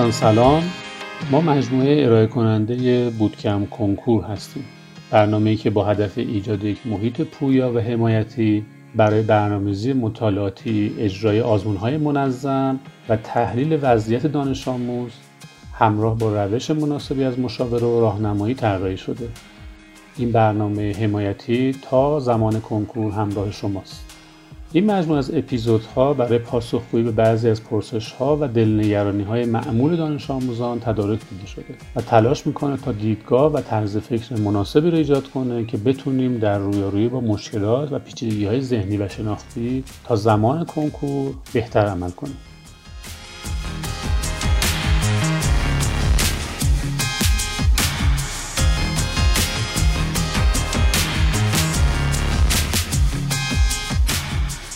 دوستان سلام ما مجموعه ارائه کننده بودکم کنکور هستیم. برنامه‌ای که با هدف ایجاد یک محیط پویا و حمایتی برای برنامه‌ریزی مطالعاتی اجرای آزمون‌های منظم و تحلیل وضعیت دانش آموز همراه با روش مناسبی از مشاوره و راهنمایی طراحی شده. این برنامه حمایتی تا زمان کنکور همراه شماست. این مجموعه از اپیزودها برای پاسخگویی به بعضی از پرسشها و های معمول دانش آموزان تدارک دیده شده و تلاش می‌کنه تا دیدگاه و طرز فکر مناسبی رو ایجاد کنه که بتونیم در رویارویی با مشکلات و های ذهنی و شناختی تا زمان کنکور بهتر عمل کنیم.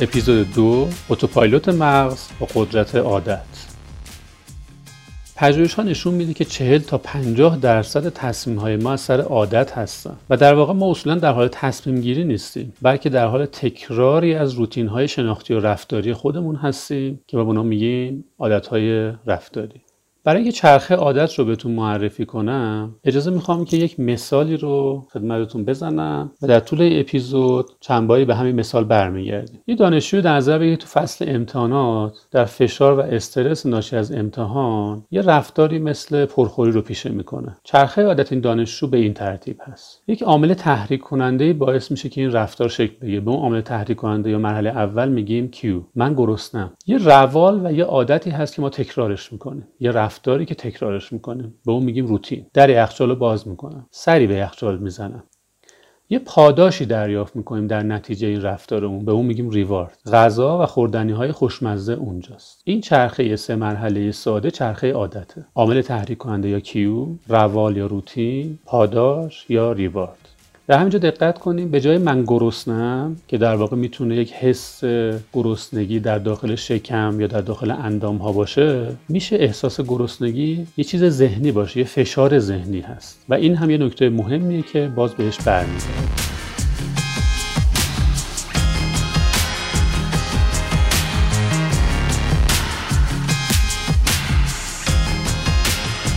اپیزود دو اتوپایلوت مغز با قدرت عادت. پژوهش ها نشون میده که 40 تا 50 درصد تصمیم های ما از سر عادت هستن و در واقع ما اصولا در حال تصمیم گیری نیستیم بلکه در حال تکراری از روتین های شناختی و رفتاری خودمون هستیم که به اونا میگیم عادت های رفتاری. برای اینکه چرخه عادت رو بهتون معرفی کنم اجازه می‌خوام که یک مثالی رو خدمتتون بزنم و در طول اپیزود چند باری به همین مثال برمیگردیم. یه دانشجو در نظر بگیرید تو فصل امتحانات در فشار و استرس ناشی از امتحان یه رفتاری مثل پرخوری رو پیشه می‌کنه. چرخه عادت این دانشجو به این ترتیب هست. یک عامل تحریک کننده باعث میشه که این رفتار شکل بگیره. به اون عامل تحریک کننده یا مرحله اول میگیم کیو. من گرسنم. یه روال و یه عادتی هست که ما تکرارش می‌کنیم. یه رفتاری که تکرارش می‌کنیم به اون میگیم روتین. در یخچال رو باز می‌کنم. سری به یخچال می‌زنم. یه پاداشی دریافت می‌کنیم در نتیجه این رفتارمون به اون میگیم ریوارد. غذا و خوردنی های خوشمزه اونجاست. این چرخه سه مرحله ساده چرخه عادته. عامل تحریک کننده یا کیو روال یا روتین پاداش یا ریوارد. در همینجا دقت کنیم. به جای من گرسنم که در واقع می‌تونه یک حس گرسنگی در داخل شکم یا در داخل اندام ها باشه میشه احساس گرسنگی یه چیز ذهنی باشه یه فشار ذهنی هست. و این هم یه نکته مهمیه که باز بهش برمیگردیم.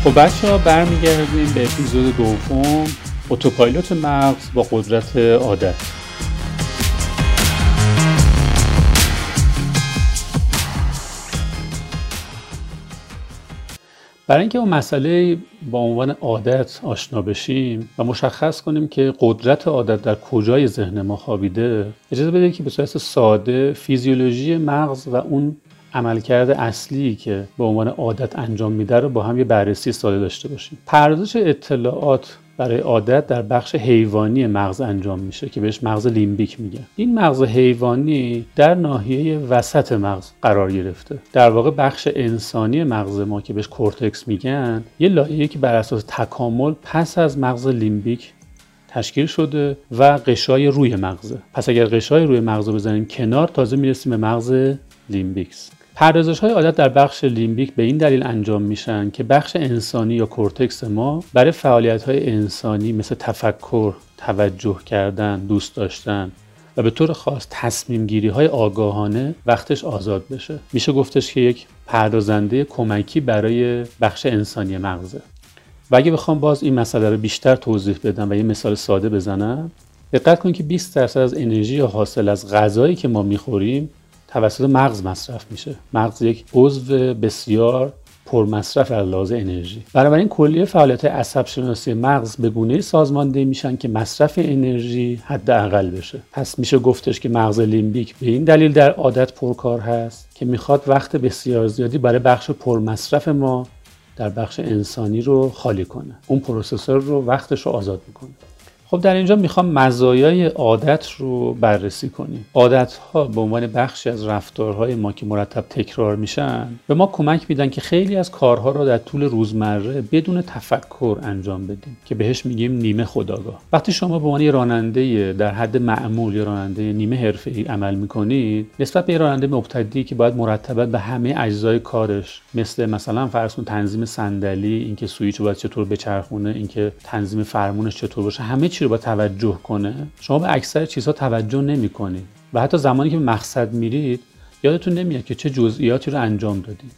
خب بچه ها برمیگردیم به اپیزود دوم. اتوپایلوت مغز با قدرت عادت. برای اینکه اون مسئله با عنوان عادت آشنا بشیم و مشخص کنیم که قدرت عادت در کجای ذهن ما خوابیده اجازه بدید که به صورت ساده فیزیولوژی مغز و اون عملکرد اصلی که به عنوان عادت انجام میده رو با هم یه بررسی ساده داشته باشیم. پردازش اطلاعات برای عادت در بخش حیوانی مغز انجام میشه که بهش مغز limbic میگن این مغز حیوانی در ناحیه وسط مغز قرار گرفته. در واقع بخش انسانی مغز ما که بهش کورتکس میگن یه لایه که بر اساس تکامل پس از مغز limbic تشکیل شده و قشر روی مغزه. پس اگر قشر روی مغز رو بزنیم کنار تازه می‌رسیم به مغز limbic. پردازش های عادت در بخش limbic به این دلیل انجام میشن که بخش انسانی یا کورتکس ما برای فعالیت های انسانی مثل تفکر، توجه کردن، دوست داشتن و به طور خاص تصمیم گیری های آگاهانه وقتش آزاد بشه. میشه گفتش که یک پردازنده کمکی برای بخش انسانی مغزه. و اگه بخوام باز این مسئله رو بیشتر توضیح بدم و یه مثال ساده بزنم دقت کنید که 20 درصد از انرژی حاصل از غذایی که ما می‌خوریم توسط مغز مصرف میشه. مغز یک عضو بسیار پرمصرف از لحاظ انرژی. بنابراین کلیه فعالیت عصب شناسی مغز به گونه سازماندهی میشن که مصرف انرژی حداقل بشه. پس میشه گفتش که مغز لیمبیک به این دلیل در عادت پرکار هست که می‌خواد وقت بسیار زیادی برای بخش پرمصرف ما در بخش انسانی رو خالی کنه. اون پروسسور رو وقتش رو آزاد می‌کنه. خب در اینجا می‌خوام مزایای عادت رو بررسی کنیم. عادت ها به عنوان بخشی از رفتارهای ما که مرتب تکرار میشن به ما کمک میدن که خیلی از کارها را در طول روزمره بدون تفکر انجام بدیم که بهش میگیم نیمه خداگاه. وقتی شما به عنوان راننده در حد معمول یا راننده نیمه ای عمل می‌کنید نسبت به راننده مبتدی که باید مرتبا به همه اجزای کارش مثل مثلا فرض تنظیم صندلی اینکه سویچ باید چطور بچرخونه اینکه تنظیم فرمونش چطور باشه همه چی رو با توجه کنه شما به اکثر چیزها توجه نمی کنید و حتی زمانی که مقصد میرید یادتون نمیاد که چه جزئیاتی رو انجام دادید.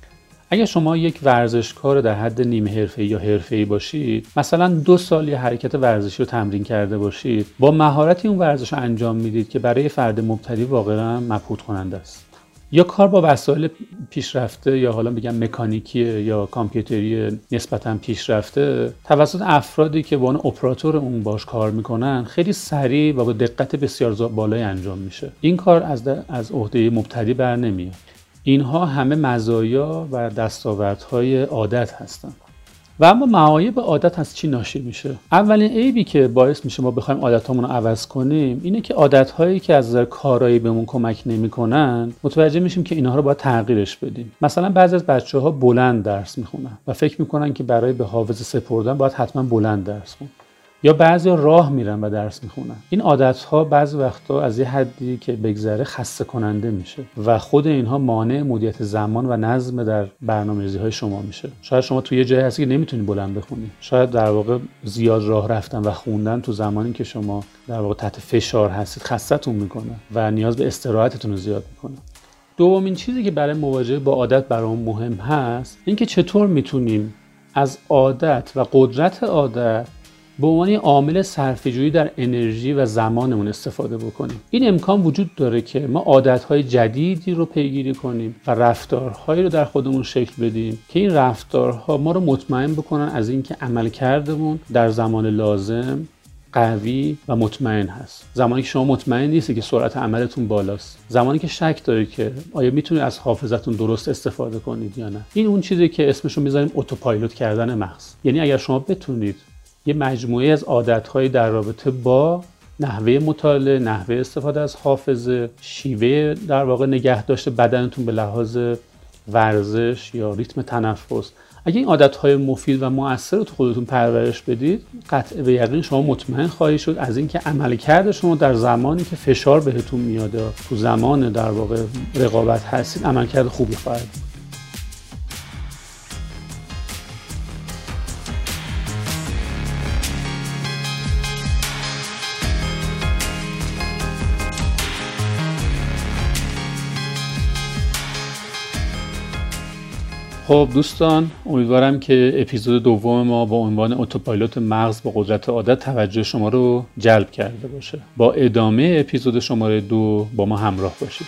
اگر شما یک ورزشکار در حد نیم حرفه‌ای یا حرفه‌ای باشید مثلا دو سال یه حرکت ورزشی رو تمرین کرده باشید با مهارتی اون ورزش رو انجام می‌دید که برای فرد مبتدی واقعا مبهوت کننده است. یا کار با وسایل پیشرفته یا حالا بگم مکانیکی یا کامپیوتری نسبتا پیشرفته توسط افرادی که به عنوان اپراتور اون باش کار می‌کنن خیلی سریع و با دقت بسیار بالایی انجام میشه. این کار از از عهده مبتدی بر نمیاد اینها همه مزایا و دستاوردهای عادت هستند. و اما معایب عادت از چی ناشی میشه؟ اولین عیبی که باعث میشه ما بخوایم عادتامون رو عوض کنیم اینه که عادتهایی که از نظر کارایی بهمون کمک نمی‌کنن متوجه میشیم که اینها رو باید تغییرش بدیم. مثلا بعضی از بچه ها بلند درس می‌خونن و فکر می‌کنن که برای به حافظه سپردن باید حتما بلند درس خون یا بعضی راه میرن و درس می‌خونن. این عادت ها بعضی وقتا از یه حدی که بگذره خسته کننده میشه و خود اینها مانع مدیریت زمان و نظم در برنامه‌ریزی های شما میشه. شاید شما توی یه جایی هستی که نمی‌تونی بلند بخونی. شاید در واقع زیاد راه رفتن و خوندن تو زمانی که شما در واقع تحت فشار هستید خستتون می‌کنه و نیاز به استراحتتون رو زیاد می‌کنه. دومین چیزی که برای مواجهه با عادت برام مهم هست اینکه چطور می‌تونیم از عادت و قدرت عادت به عنوان عامل صرفه‌جویی در انرژی و زمانمون استفاده بکنیم. این امکان وجود داره که ما عادتهای جدیدی رو پیگیری کنیم و رفتارهایی رو در خودمون شکل بدیم که این رفتارها ما رو مطمئن بکنن از اینکه عملکردمون در زمان لازم قوی و مطمئن هست. زمانی که شما مطمئن نیستی که سرعت عملتون بالاست. زمانی که شک دارید که آیا می‌تونید از حافظتون درست استفاده کنید یا نه. این اون چیزی که اسمش رو می‌ذاریم اتوپایلوت کردن مغز. یعنی اگر شما بتونید یه مجموعه از عادتهایی در رابطه با نحوه مطالعه، نحوه استفاده از حافظه، شیوه در واقع نگه داشته بدنتون به لحاظ ورزش یا ریتم تنفس. اگه این عادتهای مفید و مؤثر رو تو خودتون پرورش بدید قطع به یقین شما مطمئن خواهی شد از اینکه عملکرد شما در زمانی که فشار بهتون میاد تو زمان در واقع رقابت هستید عملکرد خوبی خواهد خب دوستان امیدوارم که اپیزود دوم ما با عنوان اتوپایلوت مغز با قدرت عادت توجه شما رو جلب کرده باشه. با ادامه اپیزود شماره دو با ما همراه باشید.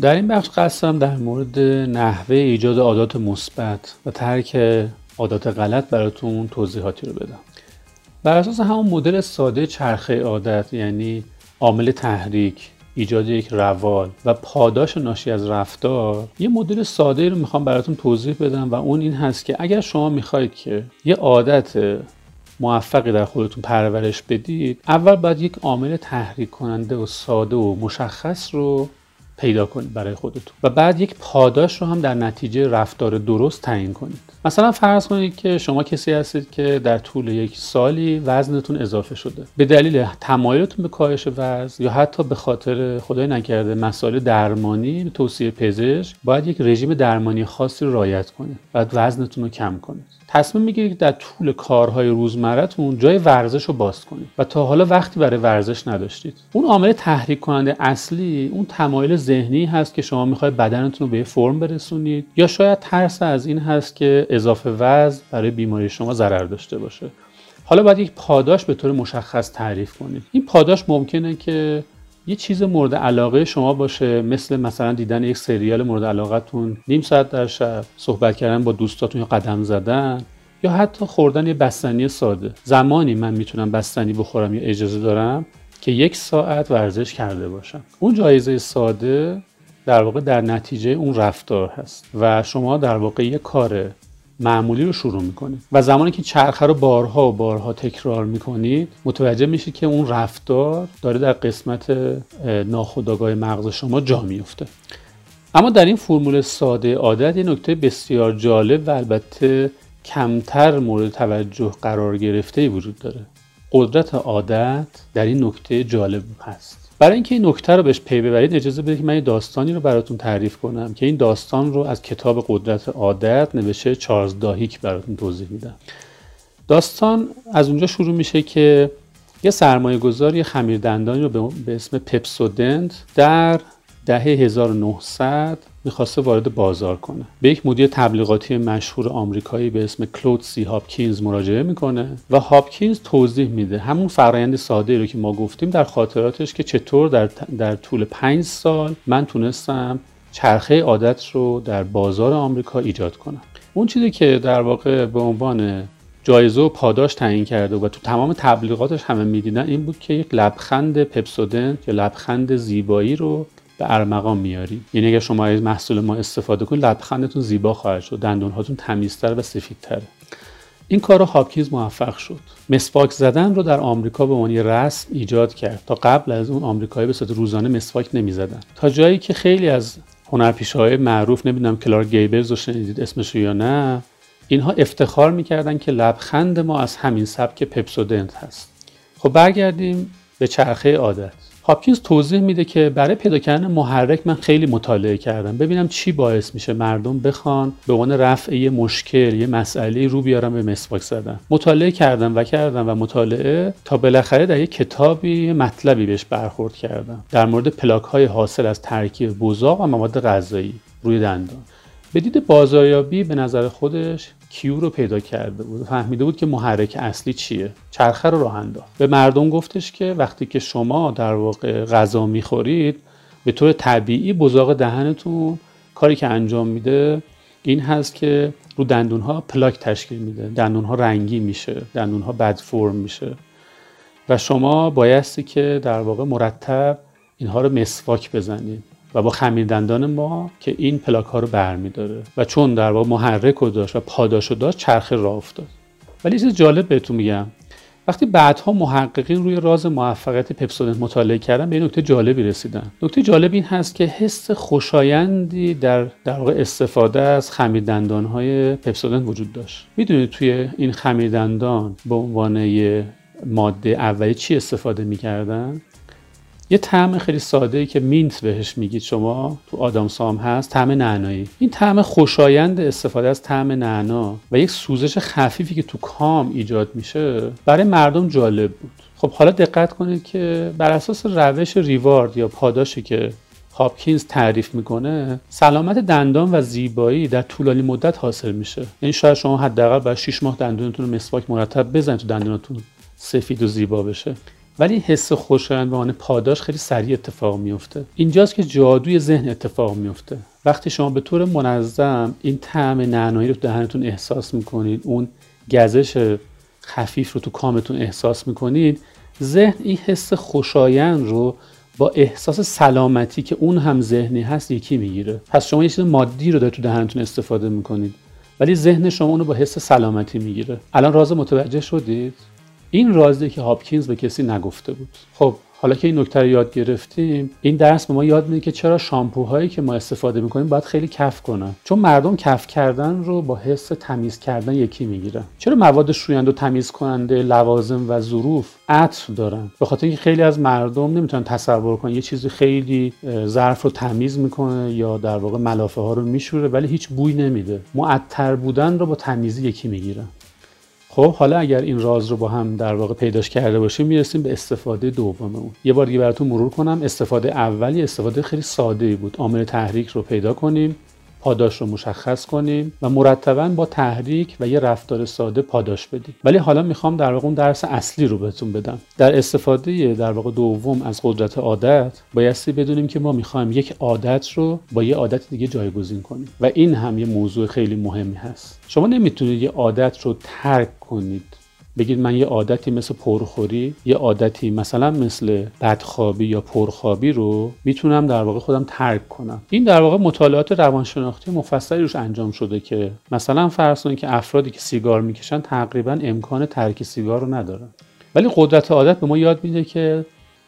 در این بخش قصدم در مورد نحوه ایجاد عادات مثبت و ترک عادات غلط براتون توضیحاتی رو بدم. بر اساس همون مدل ساده چرخه عادت یعنی عامل تحریک ایجاد یک روال و پاداش ناشی از رفتار یه مدل ساده رو می‌خوام براتون توضیح بدم و اون این هست که اگر شما می‌خواید که یه عادت موفقی در خودتون پرورش بدید اول باید یک عامل تحریک کننده و ساده و مشخص رو پیدا کنید برای خودتون. و بعد یک پاداش رو هم در نتیجه رفتار درست تعیین کنید. مثلا فرض کنید که شما کسی هستید که در طول یک سالی وزنتون اضافه شده. به دلیل تمایلتون به کاهش وزن یا حتی به خاطر خدای نکرده مسائل درمانی توصیه پزشک باید یک رژیم درمانی خاصی رو رعایت کنید. بعد وزنتون رو کم کنید. تصمیم می‌گیرید که در طول کارهای روزمرهتون جای ورزش رو باز کنید. و تا حالا وقتی برای ورزش نداشتید. اون عامل تحریک کننده اصلی اون تمایل ذهنی هست که شما می‌خواید بدنتون رو به فرم برسونید یا شاید ترس از این هست که اضافه وزن برای بیماری شما ضرر داشته باشه. حالا باید یک پاداش به طور مشخص تعریف کنید این پاداش ممکنه که یه چیز مورد علاقه شما باشه مثل مثلا دیدن یک سریال مورد علاقتون نیم ساعت در شب صحبت کردن با دوستاتون یا قدم زدن یا حتی خوردن یه بستنی ساده. زمانی من می‌تونم بستنی بخورم یا اجازه دارم که یک ساعت ورزش کرده باشم. اون جایزه ساده در واقع در نتیجه اون رفتار هست و شما در واقع یه کار معمولی رو شروع می‌کنید. و زمانی که چرخه رو بارها و بارها تکرار می‌کنید متوجه میشید که اون رفتار داره در قسمت ناخودآگاه مغز شما جا میفته اما در این فرمول ساده عادت یه نکته بسیار جالب و البته کمتر مورد توجه قرار گرفته وجود داره. قدرت عادت در این نکته جالب هست. برای اینکه این نکته رو بهش پی ببرید اجازه بدید که من یه داستانی رو براتون تعریف کنم که این داستان رو از کتاب قدرت عادت نوشته چارلز داهیک براتون توضیح میدم. داستان از اونجا شروع میشه که یه سرمایه گذار یه خمیر دندانی رو به اسم پپسودنت در دهه 1900 می‌خواسته وارد بازار کنه. به یک مدیر تبلیغاتی مشهور آمریکایی به اسم کلود سی هاپکینز مراجعه می‌کنه و هاپکینز توضیح میده همون فرایند ساده رو که ما گفتیم در خاطراتش که چطور در, در طول پنج سال من تونستم چرخه عادت رو در بازار آمریکا ایجاد کنم. اون چیزی که در واقع به عنوان جایزه و پاداش تعیین کرده و تو تمام تبلیغاتش همه می‌دیدن این بود که یک لبخند پپسودنت یا لبخند زیبایی رو به ارمغان میاری. یعنی اگر شما از محصول ما استفاده کنید لبخندتون زیبا خواهد شد دندون هاتون تمیزتر و سفیدتره. این کار رو هاپکینز موفق شد. مسواک زدن رو در آمریکا به عنوان رسم ایجاد کرد. تا قبل از اون آمریکایی به صورت روزانه مسواک نمی‌زدن. تا جایی که خیلی از هنرپیشه‌های معروف نمی‌دونم کلار گیبلز رو شنیدید اسمش یا نه اینها افتخار می‌کردن که لبخند ما از همین سبک پپسودنت هست. خب برگردیم به چرخه عادت. هاپکینز توضیح میده که برای پیدا کردن محرک من خیلی مطالعه کردم. ببینم چی باعث میشه مردم بخوان به عنوان رفع یه مشکل یه مسئله رو بیارم به مسواک زدن. مطالعه کردم و کردم و مطالعه تا بالاخره در یه کتابی مطلبی بهش برخورد کردم. در مورد پلاک های حاصل از ترکیب بزاق و مواد غذایی روی دندان. به دید بازاریابی به نظر خودش کیو رو پیدا کرده بود. فهمیده بود که محرک اصلی چیه. چرخه رو راه انداخت. به مردم گفتش که وقتی که شما در واقع غذا می‌خورید به طور طبیعی بزاق دهنتون کاری که انجام میده این هست که رو دندون ها پلاک تشکیل میده. دندون ها رنگی میشه. دندون ها بد فرم میشه. و شما بایستی که در واقع مرتب اینها رو مسواک بزنید. و با خمیر دندان ما که این پلاک ها رو برمیداره. و چون در واقع محرک رو داشت و پاداش رو داشت چرخه راه افتاد. ولی چیز جالب بهتون میگم. وقتی بعدها محققین روی راز موفقیت پپسودنت مطالعه کردن به این نکته جالبی رسیدن. نکته جالب این هست که حس خوشایندی در در واقع استفاده از خمیر دندان های پپسودنت وجود داشت. می‌دونید توی این خمیر دندان به عنوان ماده اولی چی استفاده می‌کردن؟ یه طعم خیلی ساده ای که مینت بهش میگید شما تو آدام سام هست طعم نعنایی. این طعم خوشایند استفاده از طعم نعنا و یک سوزش خفیفی که تو کام ایجاد میشه برای مردم جالب بود. خب حالا دقت کنید که بر اساس روش ریوارد یا پاداشی که هاپکینز تعریف می‌کنه سلامت دندان و زیبایی در طولانی مدت حاصل میشه. یعنی شاید شما حداقل بعد 6 ماه دندونتون رو مسواک مرتب بزنید تو دندونتون سفید و زیبا بشه. ولی حس خوشایند به پاداش خیلی سریع اتفاق میفته اینجاست که جادوی ذهن اتفاق میفته وقتی شما به طور منظم این طعم نعنایی رو دهنتون احساس می‌کنید اون گزش خفیف رو تو کامتون احساس می‌کنید ذهن این حس خوشایند رو با احساس سلامتی که اون هم ذهنی هست یکی می‌گیره. پس شما یه چیز مادی رو دارید تو دهنتون استفاده می‌کنید ولی ذهن شما اونو با حس سلامتی می‌گیره. الان راز متوجه شدید؟ این رازی که هاپکینز به کسی نگفته بود. خب حالا که این نکته رو یاد گرفتیم این درس به ما یاد میده که چرا شامپوهایی که ما استفاده می‌کنیم باید خیلی کف کنن. چون مردم کف کردن رو با حس تمیز کردن یکی می‌گیرن. چرا مواد شوینده و تمیز کننده لوازم و ظروف عطر دارن؟ به خاطر اینکه خیلی از مردم نمی‌تونن تصور کنن یه چیزی خیلی ظرف رو تمیز می‌کنه یا در واقع ملافه ها رو میشوره ولی هیچ بوی نمیده. معطر بودن رو با تمیزی یکی می‌گیرن. خب حالا اگر این راز رو با هم در واقع پیداش کرده باشیم می‌رسیم به استفاده دوم اون. یه بار دیگه براتون مرور کنم. استفاده اولی استفاده خیلی ساده بود. عامل تحریک رو پیدا کنیم. پاداش رو مشخص کنیم و مرتبا با تحریک و یه رفتار ساده پاداش بدیم. ولی حالا می‌خوام در واقع اون درس اصلی رو بهتون بدم. در استفاده در واقع دوم از قدرت عادت بایستی بدونیم که ما می‌خوایم یک عادت رو با یه عادت دیگه جایگزین کنیم. و این هم یه موضوع خیلی مهمی هست. شما نمی‌تونید یه عادت رو ترک کنید. بگید من یه عادتی مثل پرخوری یه عادتی مثلا مثل بدخوابی یا پرخوابی رو می‌تونم در واقع خودم ترک کنم. این در واقع مطالعات روانشناختی مفصلی روش انجام شده که مثلا فرض کنید که افرادی که سیگار می‌کشن تقریبا امکان ترک سیگار رو ندارن. ولی قدرت عادت به ما یاد میده که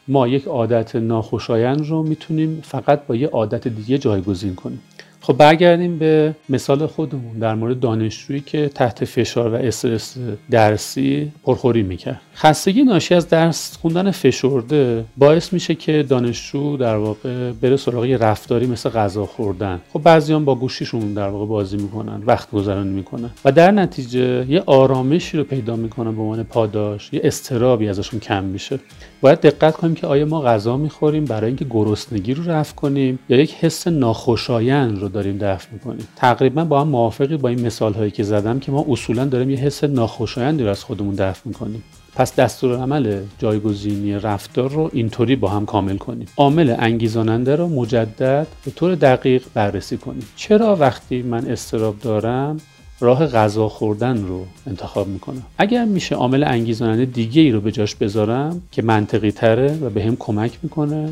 ما یک عادت ناخوشایند رو می‌تونیم فقط با یه عادت دیگه جایگزین کنیم. خب برگردیم به مثال خودمون در مورد دانشجویی که تحت فشار و استرس درسی پرخوری می‌کرد. خستگی ناشی از درس خوندن فشرده باعث میشه که دانشجو در واقع بره سراغ رفتاری مثل غذا خوردن. خب بعضیان با گوشیشون در واقع بازی می‌کنن وقت گذرانی می‌کنن و در نتیجه یه آرامشی رو پیدا می‌کنن به عنوان پاداش یه استرابی ازشون کم میشه. باید دقت کنیم که آیا ما غذا می‌خوریم برای اینکه گرسنگی رو رفع کنیم یا یک حس ناخوشایند رو داریم دفع می‌کنیم. تقریبا با هم موافقی با این مثال هایی که زدم که ما اصولا داریم یه حس ناخوشایندی رو از خودمون دفع می‌کنیم. پس دستور عمل جایگزینی رفتار رو اینطوری با هم کامل کنیم. عامل انگیزاننده رو مجدد به طور دقیق بررسی کنیم. چرا وقتی من استراب دارم راه غذا خوردن رو انتخاب می‌کنم. اگر میشه عامل انگیزاننده دیگه ای رو به جاش بذارم که منطقی تره و به هم کمک می‌کنه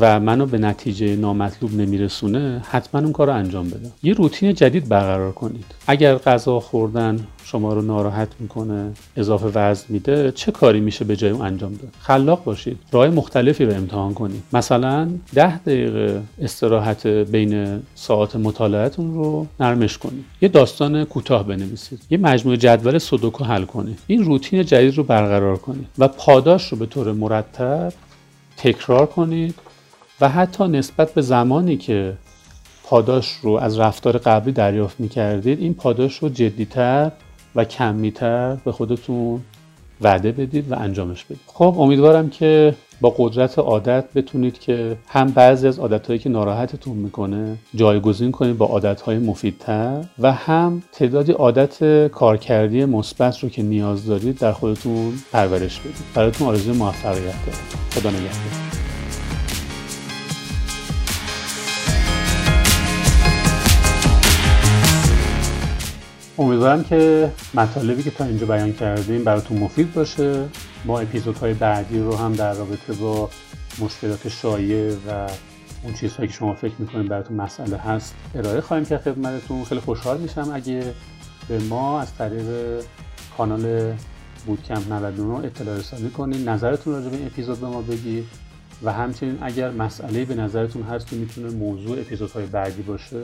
و منو به نتیجه نامطلوب نمیرسونه حتما اون کار رو انجام بدم یه روتین جدید برقرار کنید. اگر غذا خوردن شما رو ناراحت می‌کنه اضافه وزن میده چه کاری میشه به جای اون انجام داد خلاق باشید. راه مختلفی رو امتحان کنید. مثلا ده دقیقه استراحت بین ساعت مطالعتون رو نرمش کنید. یه داستان کوتاه بنویسید. یه مجموعه جدول سودوکو حل کنید. این روتین جدید رو برقرار کنید و پاداش رو به طور مرتب تکرار کنید. و حتی نسبت به زمانی که پاداش رو از رفتار قبلی دریافت می کردید این پاداش رو جدیتر و کمیتر به خودتون وعده بدید و انجامش بدید. خب امیدوارم که با قدرت عادت بتونید که هم بعضی از عادتهایی که ناراحتتون می‌کنه جایگزین کنید با عادتهای مفیدتر و هم تعدادی عادت کارکردی مثبت رو که نیاز دارید در خودتون پرورش بدید. براتون آرزوی موفقیت دارم. خدا نگهدار. امیدوارم که مطالبی که تا اینجا بیان کردیم براتون مفید باشه. ما اپیزودهای بعدی رو هم در رابطه با مشکلات شایع و اون چیزهایی که شما فکر می‌کنید براتون مسئله هست ارائه خواهیم که خدمتتون. خیلی خوشحال میشم اگه به ما از طریق کانال بودکمپ 99 اطلاع رسانی کنید. نظرتون راجع به این اپیزود به ما بگید و همچنین اگر مسئله به نظرتون هست که می‌تونه موضوع اپیزودهای بعدی باشه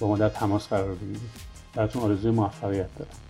با ما در تماس قرار بگیرید. براتون آرزوی موفقیت دارم.